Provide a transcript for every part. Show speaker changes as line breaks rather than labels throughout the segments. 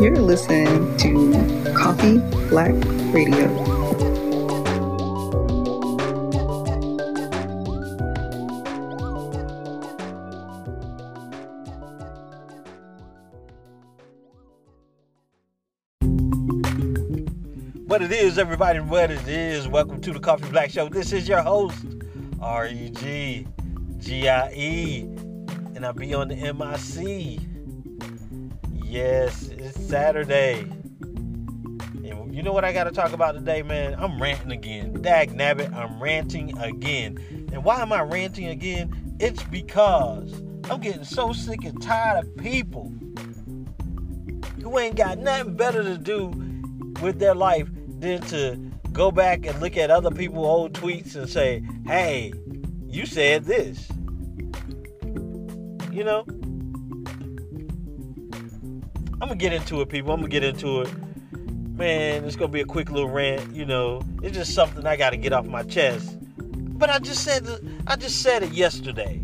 You're listening to Coffee Black Radio.
What it is, everybody, what it is. Welcome to the Coffee Black Show. This is your host, R E G G I E, and I'll be on the MIC. Yes, it's Saturday. And you know what I got to talk about today, man? I'm ranting again. Dag nabbit, I'm ranting again. And why am I ranting again? It's because I'm getting so sick and tired of people who ain't got nothing better to do with their life than to go back and look at other people's old tweets and say, hey, you said this. You know? I'm gonna get into it, people. I'm gonna get into it. Man, it's gonna be a quick little rant. You know, it's just something I gotta get off my chest. But I just said, I just said it yesterday.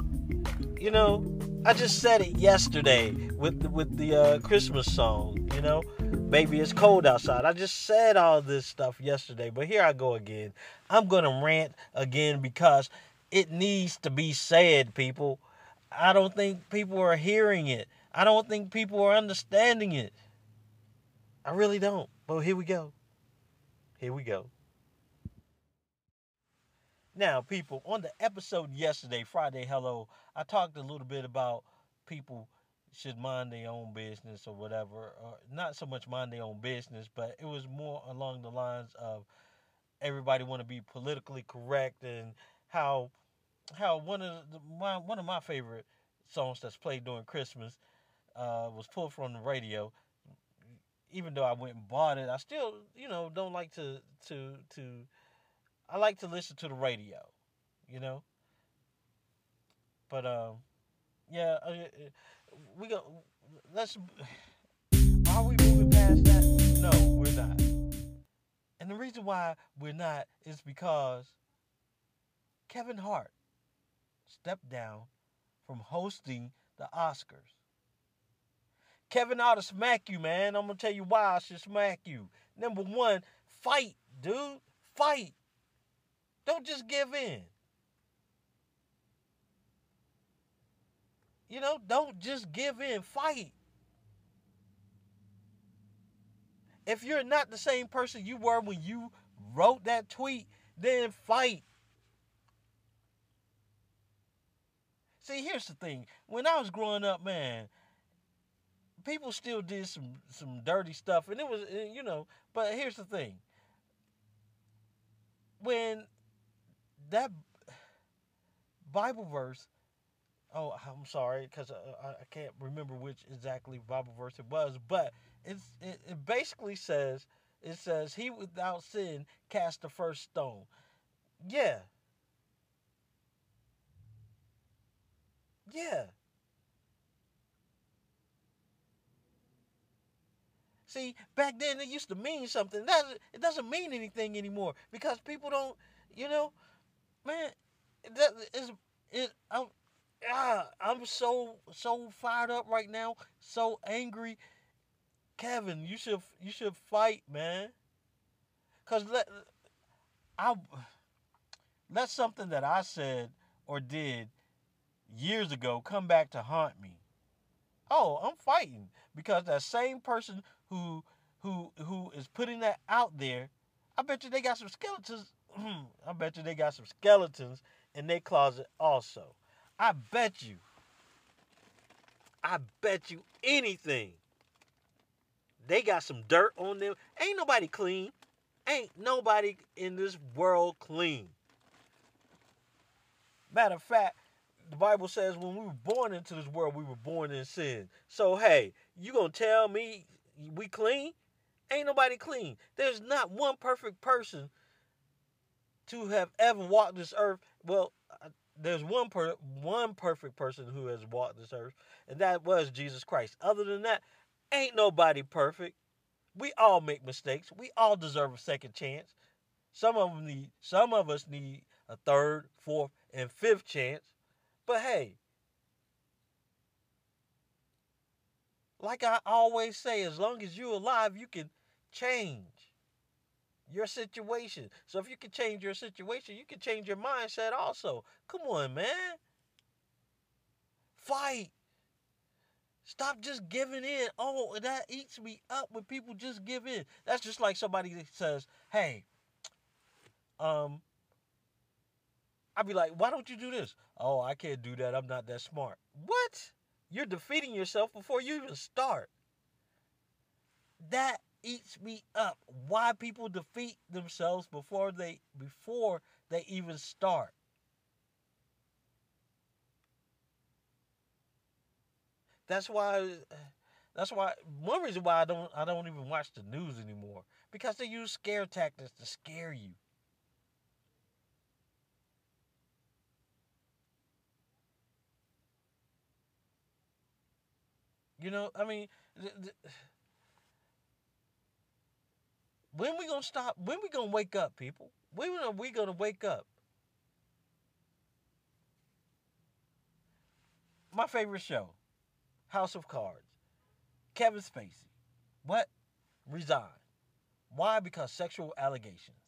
You know, I just said it yesterday with the, with the uh, Christmas song. You know, baby, it's cold outside. I just said all this stuff yesterday, but here I go again. I'm gonna rant again because it needs to be said, people. I don't think people are hearing it. I don't think people are understanding it. I really don't. But here we go. Here we go. Now, people, on the episode yesterday, Friday Hello, I talked a little bit about people should mind their own business or whatever. Or not so much mind their own business, but it was more along the lines of everybody want to be politically correct and how how one of the, my one of my favorite songs that's played during Christmas uh, was pulled from the radio. Even though I went and bought it, I still, you know, don't like to to to. I like to listen to the radio, you know. But um, yeah, uh, we go. Let's. Are we moving past that? No, we're not. And the reason why we're not is because Kevin Hart stepped down from hosting the Oscars. Kevin ought to smack you, man. I'm gonna tell you why I should smack you. Number one, fight, dude. Fight. Don't just give in. You know, don't just give in. Fight. If you're not the same person you were when you wrote that tweet, then fight. See, here's the thing. When I was growing up, man, people still did some some dirty stuff, and it was eh, you know. But here's the thing. When that Bible verse, oh, I'm sorry because I, I can't remember which exactly Bible verse it was, but it's it, it basically says it says he without sin cast the first stone. Yeah. Yeah. See, back then it used to mean something. That it doesn't mean anything anymore because people don't, you know, man. That is it. I'm, ah, I'm so so fired up right now, so angry. Kevin, you should you should fight, man. Cause let I let something that I said or did years ago come back to haunt me. Oh, I'm fighting because that same person who who who is putting that out there, I bet you they got some skeletons. I bet you they got some skeletons in their closet also. I bet you. I bet you anything. They got some dirt on them. Ain't nobody clean. Ain't nobody in this world clean. Matter of fact, the Bible says when we were born into this world, we were born in sin. So hey, you gonna tell me we clean? Ain't nobody clean. There's not one perfect person to have ever walked this earth. Well, uh, there's one per, one perfect person who has walked this earth, and that was Jesus Christ. Other than that, ain't nobody perfect. We all make mistakes. We all deserve a second chance. Some of them need some of us need a third, fourth, and fifth chance. But hey, like I always say, as long as you're alive, you can change your situation. So if you can change your situation, you can change your mindset also. Come on, man. Fight. Stop just giving in. Oh, that eats me up when people just give in. That's just like somebody that says, "Hey, um, I'd be like, why don't you do this? Oh, I can't do that. I'm not that smart. What? You're defeating yourself before you even start. That eats me up. Why people defeat themselves before they before they even start. That's why that's why one reason why I don't I don't even watch the news anymore because they use scare tactics to scare you. You know, I mean, th- th- when we gonna stop? When we gonna wake up, people? When are we gonna wake up? My favorite show, House of Cards. Kevin Spacey. What? Resign. Why? Because sexual allegations.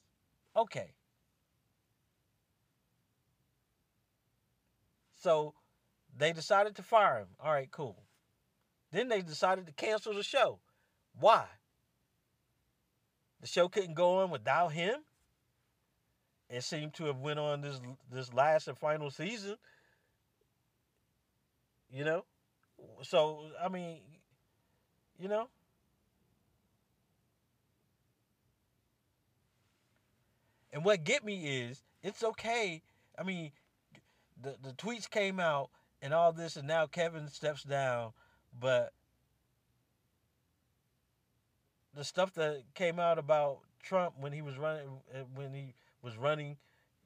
Okay. So they decided to fire him. All right, cool. Then they decided to cancel the show. Why? The show couldn't go on without him. It seemed to have went on this this last and final season. You know? So, I mean, you know? And what get me is it's okay. I mean, the the tweets came out and all this and now Kevin steps down but the stuff that came out about Trump when he was running uh, when he was running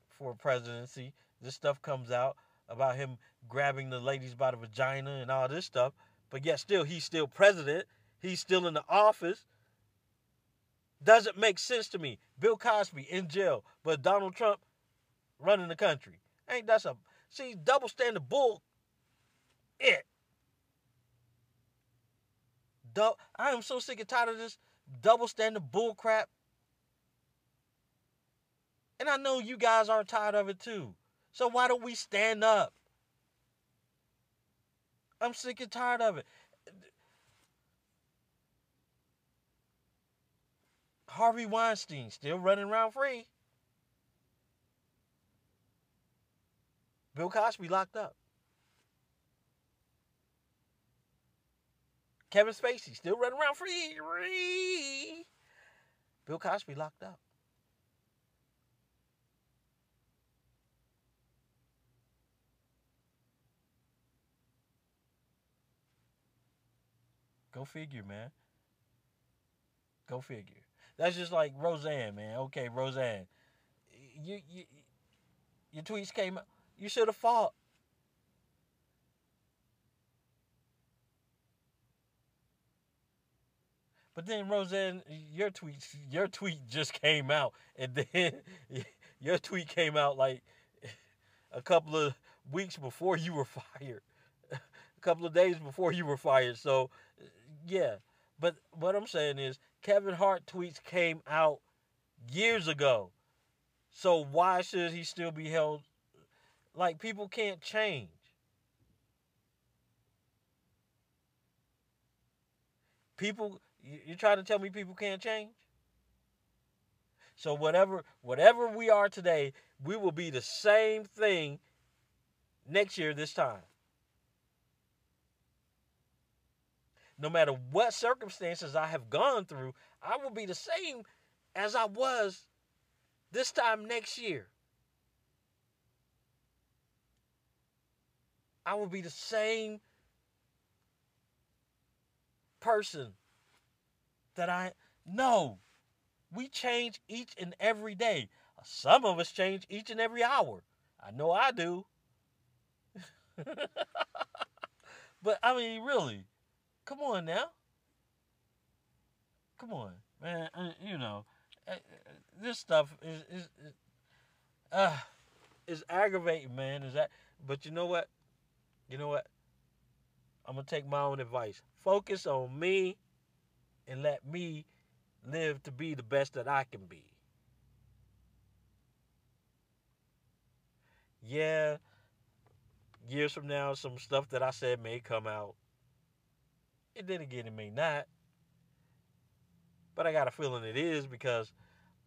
for presidency, this stuff comes out about him grabbing the ladies by the vagina and all this stuff. But yet still he's still president. He's still in the office. Doesn't make sense to me. Bill Cosby in jail, but Donald Trump running the country. Ain't that some see double standard bull it. I am so sick and tired of this double standard bull crap. And I know you guys are tired of it too. So why don't we stand up? I'm sick and tired of it. Harvey Weinstein still running around free. Bill Cosby locked up. Kevin Spacey still running around free. Bill Cosby locked up. Go figure, man. Go figure. That's just like Roseanne, man. Okay, Roseanne. You, you your tweets came out. You should have fought. But then Roseanne, your tweet, your tweet just came out, and then your tweet came out like a couple of weeks before you were fired, a couple of days before you were fired. So, yeah. But what I'm saying is, Kevin Hart tweets came out years ago. So why should he still be held? Like people can't change. People you're trying to tell me people can't change? So whatever whatever we are today, we will be the same thing next year this time. No matter what circumstances I have gone through, I will be the same as I was this time next year. I will be the same person that I know. We change each and every day. Some of us change each and every hour. I know I do. but I mean, really, come on now. Come on, man. Uh, you know, uh, this stuff is is uh is aggravating, man. Is that? But you know what? You know what? I'm gonna take my own advice. Focus on me and let me live to be the best that I can be. Yeah, years from now, some stuff that I said may come out. And then again, it may not. But I got a feeling it is because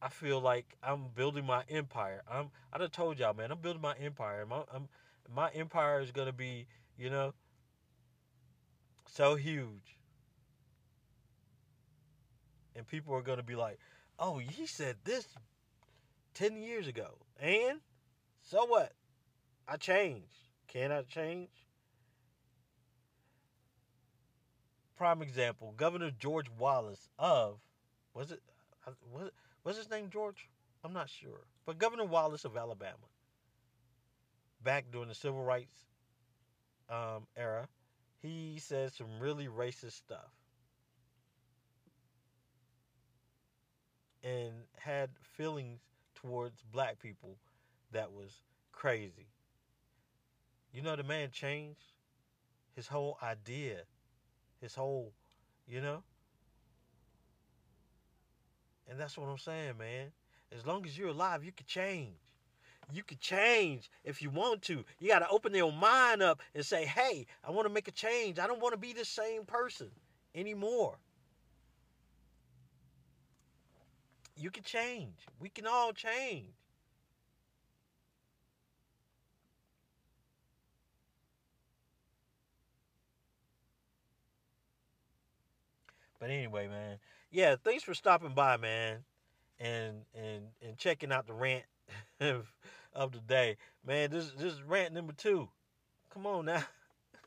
I feel like I'm building my empire. I'm I done told y'all, man, I'm building my empire. My I'm, my empire is gonna be, you know, so huge. And people are gonna be like, oh, he said this ten years ago. And so what? I changed. Can I change? Prime example, Governor George Wallace of was it was it was his name George? I'm not sure. But Governor Wallace of Alabama, back during the civil rights um, era, he said some really racist stuff. And had feelings towards black people that was crazy. You know, the man changed his whole idea, his whole, you know? And that's what I'm saying, man. As long as you're alive, you can change. You can change if you want to. You got to open your mind up and say, hey, I want to make a change. I don't want to be the same person anymore. You can change. We can all change. But anyway, man, yeah, thanks for stopping by, man, and and and checking out the rant of, the day, man. This this is rant number two. Come on now.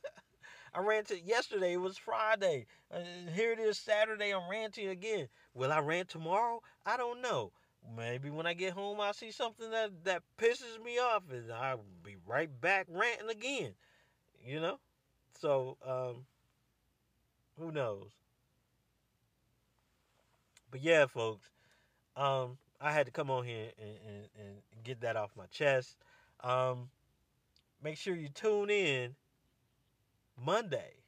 I ranted yesterday. It was Friday. Uh, here it is Saturday. I'm ranting again. Will I rant tomorrow? I don't know. Maybe when I get home, I see something that that pisses me off, and I'll be right back ranting again. You know. So um, who knows? But yeah, folks, um, I had to come on here and, and, and get that off my chest. Um, make sure you tune in Monday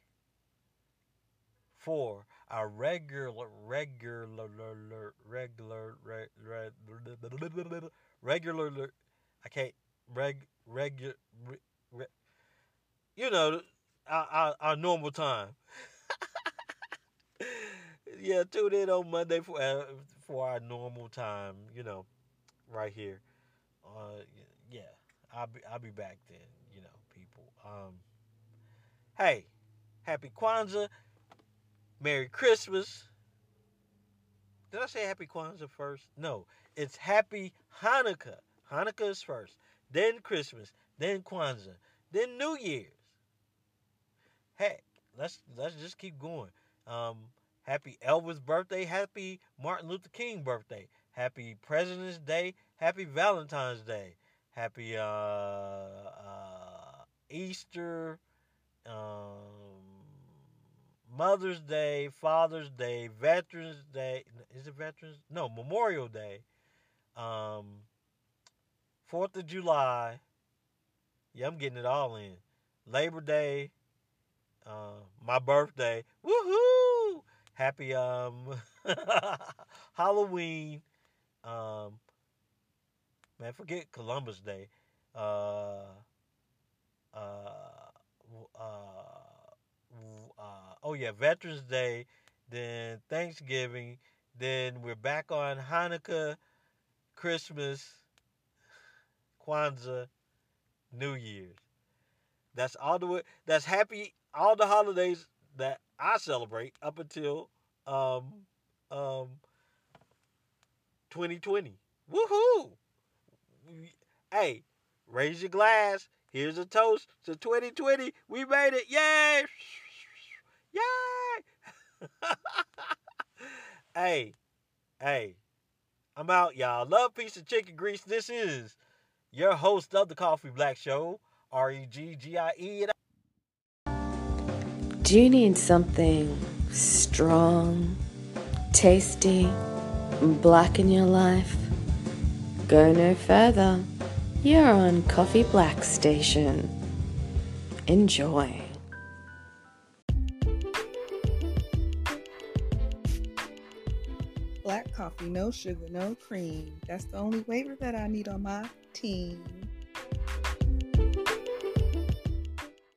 for our regular, regular, regular, regular, regular, I can't, reg, regular, you know, our, our, our normal time yeah, tune in on Monday for uh, for our normal time. You know, right here. Uh, yeah, I'll be I'll be back then. You know, people. Um, hey, happy Kwanzaa, Merry Christmas. Did I say Happy Kwanzaa first? No, it's Happy Hanukkah. Hanukkah is first, then Christmas, then Kwanzaa, then New Year's. Hey, let's let's just keep going. Um, Happy Elvis birthday. Happy Martin Luther King birthday. Happy President's Day. Happy Valentine's Day. Happy uh, uh, Easter. Um, Mother's Day, Father's Day, Veterans Day. Is it Veterans? No, Memorial Day. Um, Fourth of July. Yeah, I'm getting it all in. Labor Day. Uh, my birthday. Woohoo! Happy um Halloween. Um man, forget Columbus Day. Uh uh uh, uh oh yeah, Veterans Day, then Thanksgiving, then we're back on Hanukkah, Christmas, Kwanzaa, New Year's. That's all the that's happy all the holidays that I celebrate up until um um 2020. Woohoo! Hey, raise your glass. Here's a toast to 2020. We made it. Yay! Yay! hey, hey, I'm out, y'all. Love, peace, and chicken grease. This is your host of the Coffee Black Show, R E G G I E.
Do you need something strong, tasty, black in your life? Go no further. You're on Coffee Black Station. Enjoy.
Black coffee, no sugar, no cream. That's the only waiver that I need on my team.